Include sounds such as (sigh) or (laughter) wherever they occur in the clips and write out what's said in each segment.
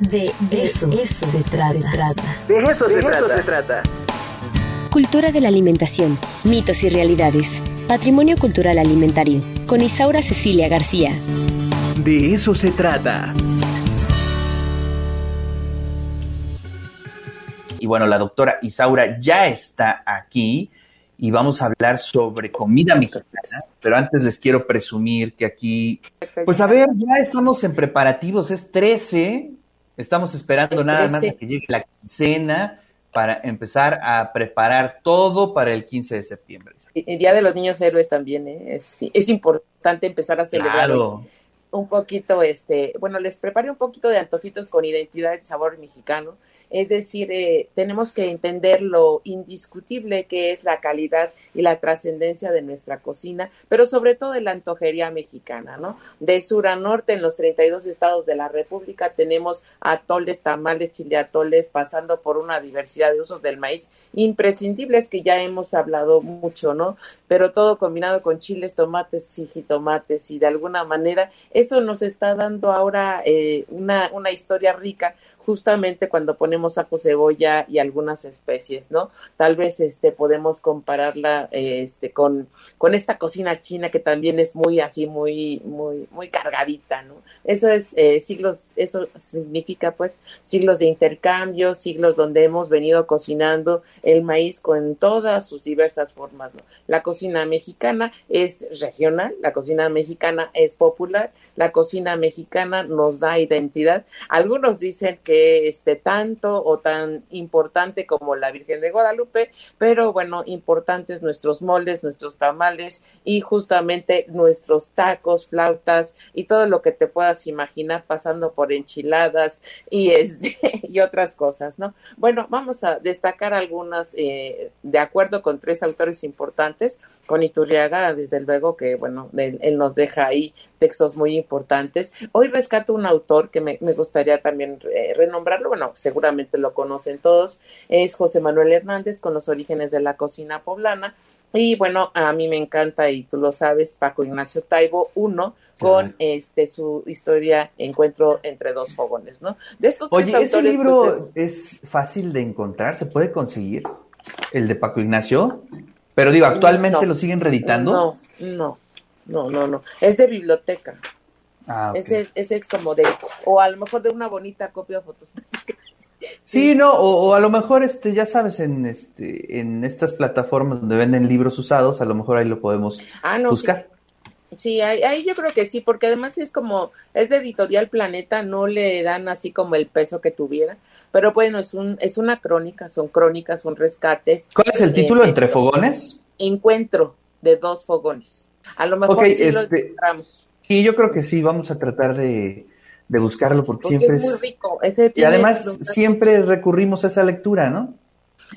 De eso, eso se, trata. De eso, se, trata. se trata. Cultura de la alimentación, mitos y realidades. Patrimonio cultural alimentario. Con Isaura Cecilia García. De eso se trata. Y bueno, la doctora Isaura ya está aquí y vamos a hablar sobre comida mexicana, pero antes les quiero presumir que aquí, pues a ver, ya estamos en preparativos, es 13, estamos esperando nada más a que llegue la quincena para empezar a preparar todo para el 15 de septiembre. El Día de los Niños Héroes también, ¿eh? es, es importante empezar a celebrar un poquito, este, bueno, les preparé un poquito de antojitos con identidad y sabor mexicano es decir, eh, tenemos que entender lo indiscutible que es la calidad y la trascendencia de nuestra cocina, pero sobre todo de la antojería mexicana, ¿no? De sur a norte, en los 32 estados de la República, tenemos atoles, tamales, chileatoles, pasando por una diversidad de usos del maíz imprescindibles que ya hemos hablado mucho, ¿no? Pero todo combinado con chiles, tomates y jitomates y de alguna manera eso nos está dando ahora eh, una, una historia rica justamente cuando ponemos ajo, cebolla y algunas especies, ¿no? Tal vez este podemos compararla este con con esta cocina china que también es muy así muy muy muy cargadita, ¿no? Eso es eh, siglos eso significa pues siglos de intercambio, siglos donde hemos venido cocinando el maíz con todas sus diversas formas, ¿no? La cocina mexicana es regional, la cocina mexicana es popular, la cocina mexicana nos da identidad. Algunos dicen que este tanto o tan importante como la Virgen de Guadalupe, pero bueno, importantes nuestros moldes, nuestros tamales y justamente nuestros tacos, flautas y todo lo que te puedas imaginar pasando por enchiladas y este (laughs) y otras cosas, ¿no? Bueno, vamos a destacar algunas eh, de acuerdo con tres autores importantes, con Iturriaga, desde luego que bueno, él, nos deja ahí textos muy importantes. Hoy rescato un autor que me, gustaría también eh, renombrarlo, bueno, seguramente lo conocen todos, es José Manuel Hernández con los orígenes de la cocina poblana. Y bueno, a mí me encanta, y tú lo sabes, Paco Ignacio Taibo, uno, con este su historia Encuentro entre dos fogones, ¿no? De estos Oye, ese pues, libro es... fácil de encontrar, se puede conseguir, el de Paco Ignacio, pero digo, ¿actualmente lo siguen reeditando? No, no, no, no, no, es de biblioteca. Ah, ese, es, como de, o a lo mejor de una bonita copia fotostática. (laughs) Sí, no, o, a lo mejor, este, ya sabes, en este, en estas plataformas donde venden libros usados, a lo mejor ahí lo podemos ah, buscar. Sí. ahí, yo creo que sí, porque además es como, es de Editorial Planeta, no le dan así como el peso que tuviera, pero bueno, es un, es una crónica, son crónicas, son rescates. ¿Cuál es el eh, título? ¿Entre fogones? Encuentro de dos fogones. A lo mejor sí lo este, encontramos. Sí, yo creo que sí, vamos a tratar de, buscarlo porque, siempre es muy rico. y además siempre recurrimos a esa lectura, ¿no?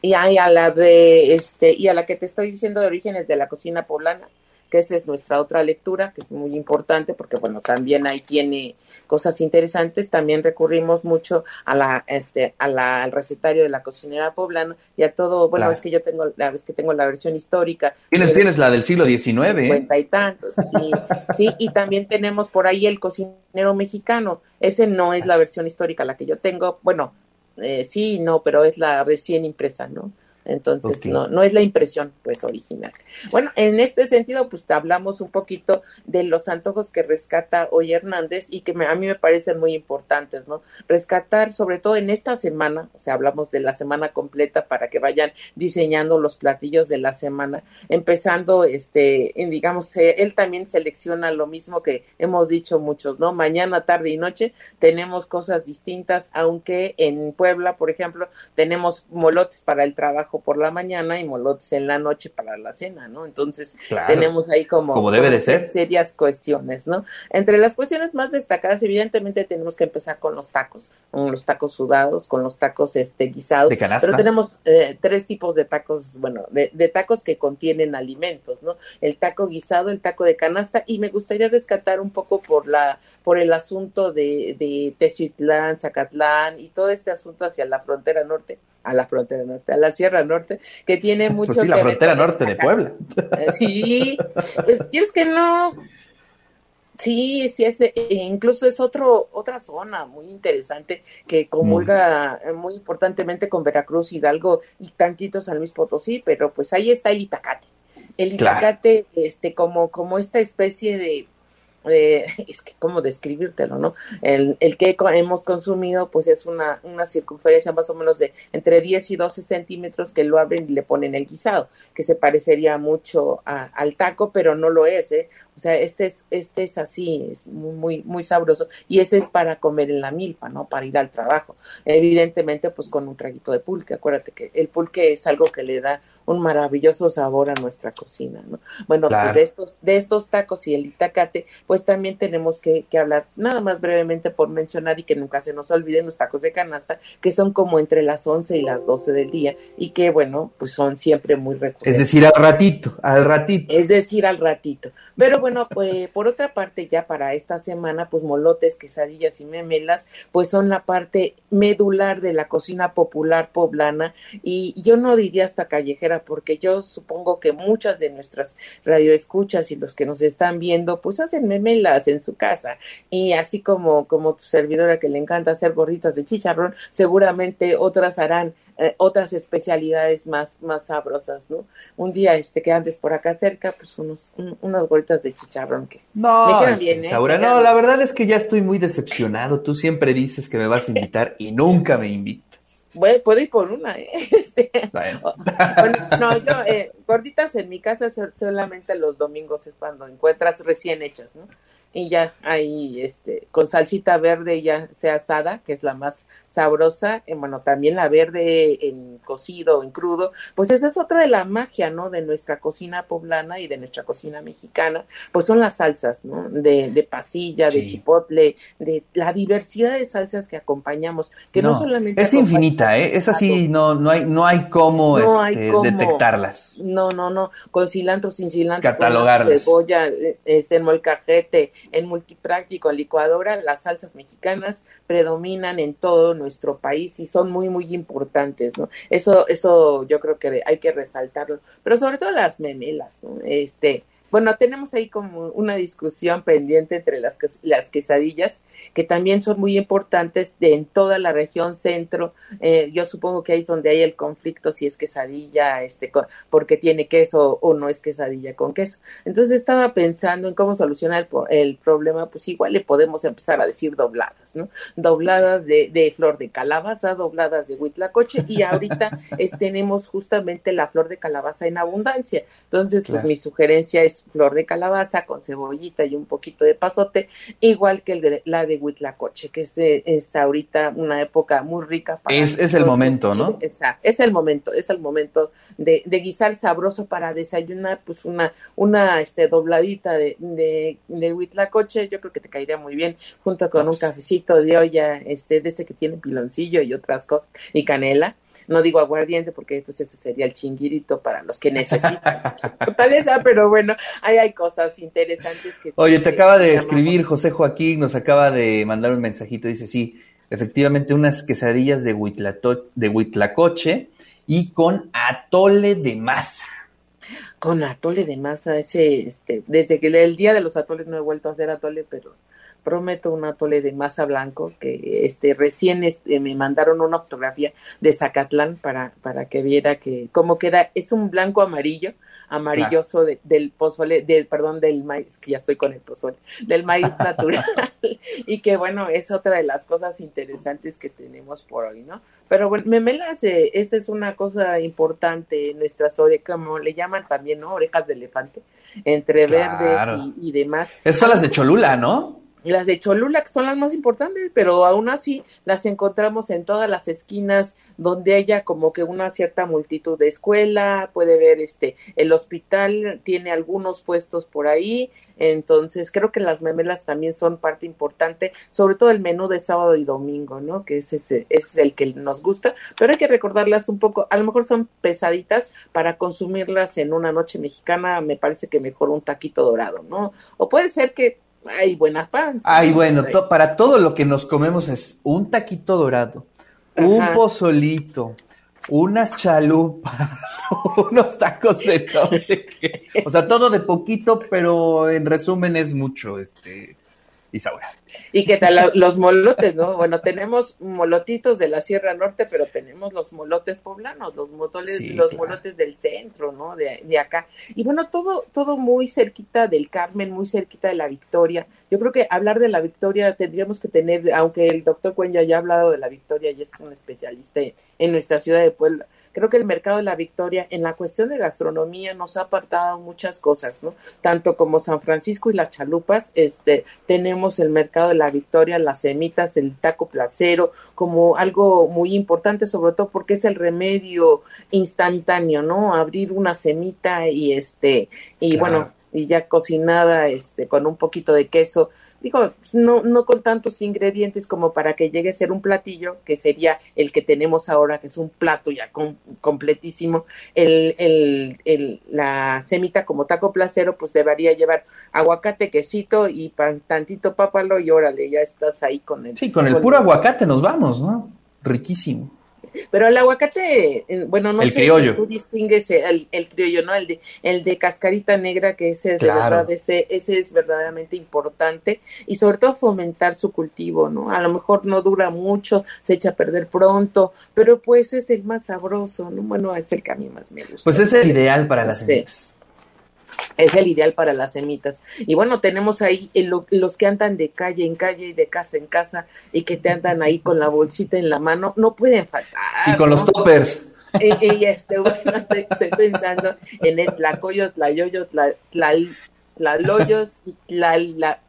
Y a, la de este y a la que te estoy diciendo de orígenes de la cocina poblana, que esa es nuestra otra lectura, que es muy importante porque bueno, también ahí tiene cosas interesantes. También recurrimos mucho a la, este, a la, al recetario de la cocinera poblana y a todo, bueno, es que yo tengo, la vez que tengo la versión histórica. Tienes, tienes la del siglo XIX. Cuenta y tantos, sí, sí, y también tenemos por ahí el cocinero mexicano. Ese no es la versión histórica, la que yo tengo, bueno, eh, sí, no, pero es la recién impresa, ¿no? Entonces, no, no es la impresión, pues, original. Bueno, en este sentido, pues, te hablamos un poquito de los antojos que rescata hoy Hernández y que a mí me parecen muy importantes, ¿no? Rescatar, sobre todo en esta semana, o sea, hablamos de la semana completa para que vayan diseñando los platillos de la semana, empezando, este, en, digamos, eh, él también selecciona lo mismo que hemos dicho muchos, ¿no? Mañana, tarde y noche tenemos cosas distintas, aunque en Puebla, por ejemplo, tenemos molotes para el trabajo por la mañana y molotes en la noche para la cena, ¿no? Entonces tenemos ahí como, como debe de ser. serias cuestiones, ¿no? Entre las cuestiones más destacadas, evidentemente tenemos que empezar con los tacos, con los tacos sudados, con los tacos este guisados, pero tenemos eh, tres tipos de tacos, bueno, de, de tacos que contienen alimentos, ¿no? El taco guisado, el taco de canasta y me gustaría rescatar un poco por la por el asunto de, de Teziutlán, Zacatlán y todo este asunto hacia la frontera norte a la frontera norte, a la Sierra Norte, que tiene pues mucho pues sí, la frontera norte de Puebla. Sí, pues, es que no. Sí, sí, es, e incluso es otro, otra zona muy interesante que comulga mm. muy importantemente con Veracruz, Hidalgo y tantito San Luis Potosí, pero pues ahí está el Itacate. El Itacate, este, como, como esta especie de (laughs) es que cómo describírtelo, ¿no? El, el, que hemos consumido, pues es una, una circunferencia más o menos de entre 10 y 12 centímetros que lo abren y le ponen el guisado, que se parecería mucho al taco, pero no lo es, ¿eh? O sea, este es, este es así, es muy, muy sabroso. Y ese es para comer en la milpa, ¿no? Para ir al trabajo. Evidentemente, pues con un traguito de pulque. Acuérdate que el pulque es algo que le da un maravilloso sabor a nuestra cocina, ¿no? Bueno, pues de estos, de estos tacos y el itacate, pues también tenemos que, que, hablar, nada más brevemente por mencionar y que nunca se nos olviden los tacos de canasta, que son como entre las 11 y las 12 del día y que, bueno, pues son siempre muy recurrentes. Es decir, al ratito, al ratito. Es decir, al ratito. Pero bueno, pues (laughs) por otra parte, ya para esta semana, pues molotes, quesadillas y memelas, pues son la parte medular de la cocina popular poblana y yo no diría hasta callejera porque yo supongo que muchas de nuestras radioescuchas y los que nos están viendo, pues hacen memelas en su casa. Y así como, como tu servidora que le encanta hacer gorditas de chicharrón, seguramente otras harán eh, otras especialidades más, más sabrosas, ¿no? Un día este que andes por acá cerca, pues unos, unas gorditas de chicharrón que no, me quedan bien, ¿eh? no, la verdad es que ya estoy muy decepcionado. Tú siempre dices que me vas a invitar y nunca me invitas. Bueno, puedo ir por una, ¿eh? (laughs) Este, no, yo, eh, gorditas en mi casa solamente los domingos es cuando encuentras recién hechas, ¿no? Y ya ahí este con salsita verde ya sea asada que es la más sabrosa eh, bueno también la verde en cocido en crudo pues esa es otra de la magia no de nuestra cocina poblana y de nuestra cocina mexicana pues son las salsas no de, de pasilla de chipotle de la diversidad de salsas que acompañamos que no, solamente es infinita eh es así no no hay no hay cómo, este, detectarlas. No no no con cilantro sin cilantro catalogarlas. cebolla este molcajete en multipráctico, en licuadora, las salsas mexicanas predominan en todo nuestro país y son muy, muy importantes, ¿no? Eso, eso yo creo que hay que resaltarlo. Pero sobre todo las memelas, ¿no? Este, bueno, tenemos ahí como una discusión pendiente entre las, las quesadillas, que también son muy importantes de, en toda la región centro. Eh, yo supongo que ahí es donde hay el conflicto si es quesadilla, este, porque tiene queso o no es quesadilla con queso. Entonces estaba pensando en cómo solucionar el, el problema, pues igual le podemos empezar a decir dobladas, ¿no? Dobladas de, de flor de calabaza, dobladas de huitlacoche, y ahorita (laughs) es, tenemos justamente la flor de calabaza en abundancia. Entonces, pues mi sugerencia es flor de calabaza con cebollita y un poquito de pasote, igual que el de, la de Huitlacoche, que es, está ahorita una época muy rica. Para es, es el momento, ¿no? Exacto, es el momento, es el momento de, de, guisar sabroso para desayunar, pues una, una este, dobladita de, de, de Huitlacoche, yo creo que te caería muy bien, junto con un cafecito de olla, este, de ese que tiene piloncillo y otras cosas, y canela no digo aguardiente porque pues ese sería el chinguirito para los que necesitan (laughs) fortaleza, pero bueno, ahí hay cosas interesantes que... Oye, te acaba de escribir José Joaquín, nos acaba de mandar un mensajito, dice, sí, efectivamente unas quesadillas de, de huitlacoche y con atole de masa. Con atole de masa, ese, este, desde que el día de los atoles no he vuelto a hacer atole, pero prometo un atole de masa blanco que este recién este, me mandaron una fotografía de Zacatlán para, para que viera que cómo queda, es un blanco amarillo, amarilloso del pozole, del perdón, del maíz, que ya estoy con el pozole, del maíz (laughs) natural, y que bueno, es otra de las cosas interesantes que tenemos por hoy, ¿no? Pero bueno, memelas, eh, esa es una cosa importante en nuestras orejas, como le llaman también, ¿no? Orejas de elefante, entre verdes y, y demás. Esas son las de Cholula, ¿no? Las de Cholula, que son las más importantes, pero aún así las encontramos en todas las esquinas donde haya como que una cierta multitud de escuela, puede ver este, el hospital tiene algunos puestos por ahí, entonces creo que las memelas también son parte importante, sobre todo el menú de sábado y domingo, ¿no? Que ese, ese es el que nos gusta, pero hay que recordarlas un poco, a lo mejor son pesaditas para consumirlas en una noche mexicana, me parece que mejor un taquito dorado, ¿no? O puede ser que hay buenas panzas. Ay, bueno, para todo lo que nos comemos es un taquito dorado, un pozolito, unas chalupas, (laughs) unos tacos de no sé qué. O sea, todo de poquito, pero en resumen es mucho, este, Isaura. Y qué tal los molotes, ¿no? Bueno, tenemos molotitos de la Sierra Norte, pero tenemos los molotes poblanos, los motoles, los molotes del centro, ¿no? De, de, acá. Y bueno, todo, todo muy cerquita del Carmen, muy cerquita de la Victoria. Yo creo que hablar de la Victoria tendríamos que tener, aunque el doctor Cuenya ya ha hablado de la Victoria y es un especialista en nuestra ciudad de Puebla, creo que el mercado de la Victoria en la cuestión de gastronomía nos ha apartado muchas cosas, ¿no? Tanto como San Francisco y las chalupas, este, tenemos el mercado de la Victoria, las semitas, el taco placero, como algo muy importante, sobre todo porque es el remedio instantáneo, ¿no? Abrir una semita y este, y bueno, y ya cocinada, este, con un poquito de queso, digo, no, no con tantos ingredientes como para que llegue a ser un platillo, que sería el que tenemos ahora, que es un plato ya completísimo. El, el, el, la semita como taco placero, pues debería llevar aguacate, quesito y pan, tantito pápalo y órale, ya estás ahí con el... Sí, con el puro aguacate nos vamos, ¿no? Riquísimo. Pero el aguacate, eh, bueno, no sé si tú distingues el, el, criollo, ¿no? El de, el de cascarita negra, que ese, de verdad, ese, ese es verdaderamente importante y sobre todo fomentar su cultivo, ¿no? A lo mejor no dura mucho, se echa a perder pronto, pero pues es el más sabroso, ¿no? Bueno, es el que a mí más me gusta. Pues es el ideal para las semillas es el ideal para las semitas. Y bueno, tenemos ahí los que andan de calle en calle y de casa en casa y que te andan ahí con la bolsita en la mano, no pueden faltar. Y con los toppers. Y, este, bueno, (laughs) estoy, pensando en el tlacoyos, tlayoyos, loyos y la,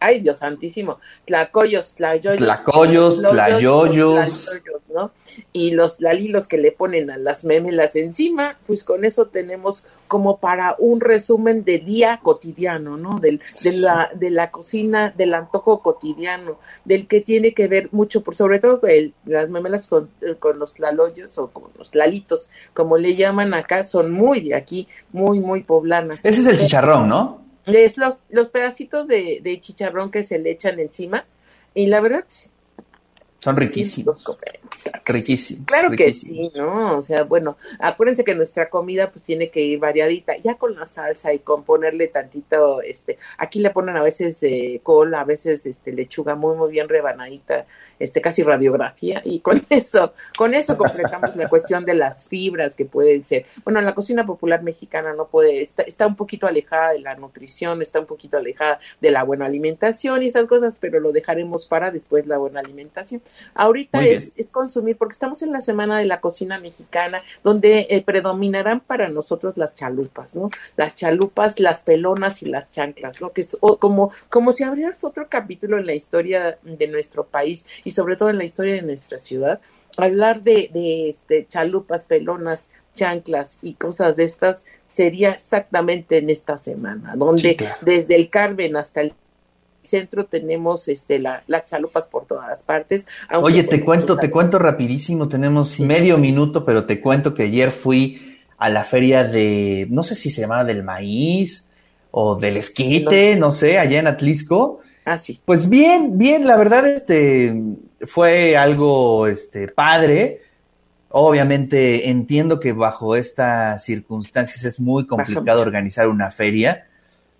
ay Dios santísimo, tlacoyos, tlayoyos, tlacoyos, tlayoyos, ¿no? Y los lalilos que le ponen a las memelas encima, pues con eso tenemos como para un resumen de día cotidiano, ¿no? Del, de, la, de la cocina, del antojo cotidiano, del que tiene que ver mucho, por sobre todo el, las memelas con, eh, con los tlaloyos o con los lalitos, como le llaman acá, son muy de aquí, muy, muy poblanas. Ese es el chicharrón, ¿no? Es los, los pedacitos de, de chicharrón que se le echan encima. Y la verdad, son riquísimos. riquísimos. Claro que sí, ¿no? O sea, bueno, acuérdense que nuestra comida pues tiene que ir variadita, ya con la salsa y con ponerle tantito, este, aquí le ponen a veces eh, col, a veces este lechuga muy muy bien rebanadita, este casi radiografía y con (laughs) eso, con eso completamos la cuestión de las fibras que pueden ser. Bueno, la cocina popular mexicana no puede, está, está un poquito alejada de la nutrición, está un poquito alejada de la buena alimentación y esas cosas, pero lo dejaremos para después la buena alimentación. Ahorita es, es, consumir, porque estamos en la semana de la cocina mexicana, donde eh, predominarán para nosotros las chalupas, ¿no? Las chalupas, las pelonas y las chanclas, ¿no? Que es como, como si abrieras otro capítulo en la historia de nuestro país y sobre todo en la historia de nuestra ciudad. Hablar de, de este, chalupas, pelonas, chanclas y cosas de estas sería exactamente en esta semana, donde desde el Carmen hasta el centro tenemos este la, las chalupas por todas partes. Oye, te cuento, te cuento rapidísimo, tenemos medio minuto, pero te cuento que ayer fui a la feria de, no sé si se llamaba del maíz o del esquite, no, sé, allá en Atlisco. Ah, sí. Pues bien, bien, la verdad, este, fue algo, este, padre. Obviamente entiendo que bajo estas circunstancias es muy complicado organizar una feria,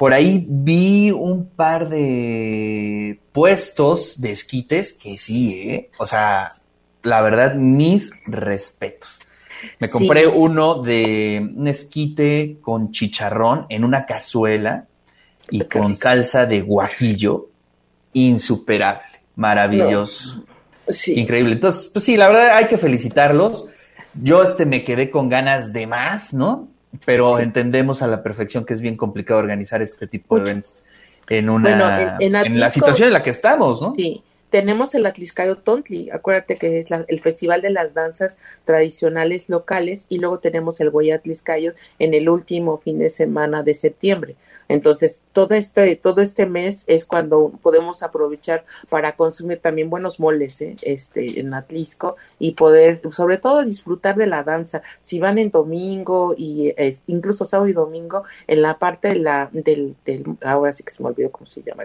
por ahí vi un par de puestos de esquites que sí, ¿eh? O sea, la verdad, mis respetos. Me compré uno de un esquite con chicharrón en una cazuela y con salsa de guajillo. Insuperable, maravilloso. Increíble. Entonces, pues sí, la verdad hay que felicitarlos. Yo este me quedé con ganas de más, ¿no? Pero entendemos a la perfección que es bien complicado organizar este tipo de eventos en una en, la situación en la que estamos, ¿no? Sí. Tenemos el Atliscayo Tontli, acuérdate que es el festival de las danzas tradicionales locales y luego tenemos el Goya Atliscayo en el último fin de semana de septiembre. Entonces, todo este, todo este mes es cuando podemos aprovechar para consumir también buenos moles ¿eh? este, en Atlisco y poder, sobre todo, disfrutar de la danza. Si van en domingo y incluso sábado y domingo, en la parte de la, del, del, ahora sí que se me olvidó cómo se llama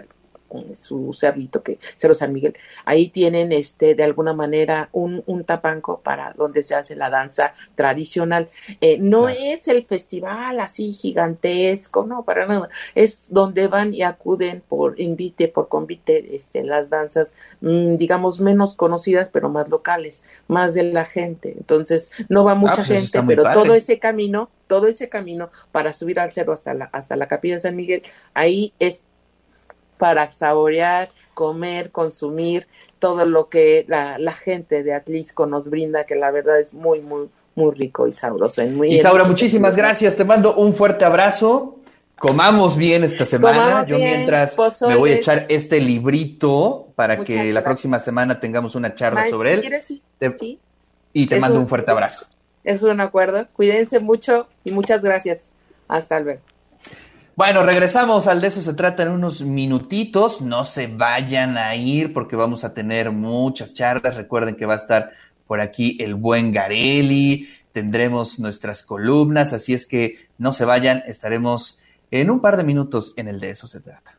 su cerrito, que Cerro San Miguel, ahí tienen este de alguna manera un, un tapanco para donde se hace la danza tradicional. Eh, no es el festival así gigantesco, no, para nada. Es donde van y acuden por invite, por convite, este, las danzas, mm, digamos, menos conocidas, pero más locales, más de la gente. Entonces, no va mucha ah, pues gente, pero todo ese camino, todo ese camino para subir al cerro hasta la, hasta la capilla de San Miguel, ahí es para saborear, comer, consumir todo lo que la, gente de Atlisco nos brinda, que la verdad es muy, muy, muy rico y sabroso. muy Isaura, muchísimas gracias. Te mando un fuerte abrazo. Comamos bien esta semana. Yo mientras me voy a echar este librito para que la próxima semana tengamos una charla sobre él. Y te mando un fuerte abrazo. Es un acuerdo. Cuídense mucho y muchas gracias. Hasta luego. Bueno, regresamos al de eso se trata en unos minutitos. No se vayan a ir porque vamos a tener muchas charlas. Recuerden que va a estar por aquí el buen Garelli. Tendremos nuestras columnas, así es que no se vayan. Estaremos en un par de minutos en el de eso se trata.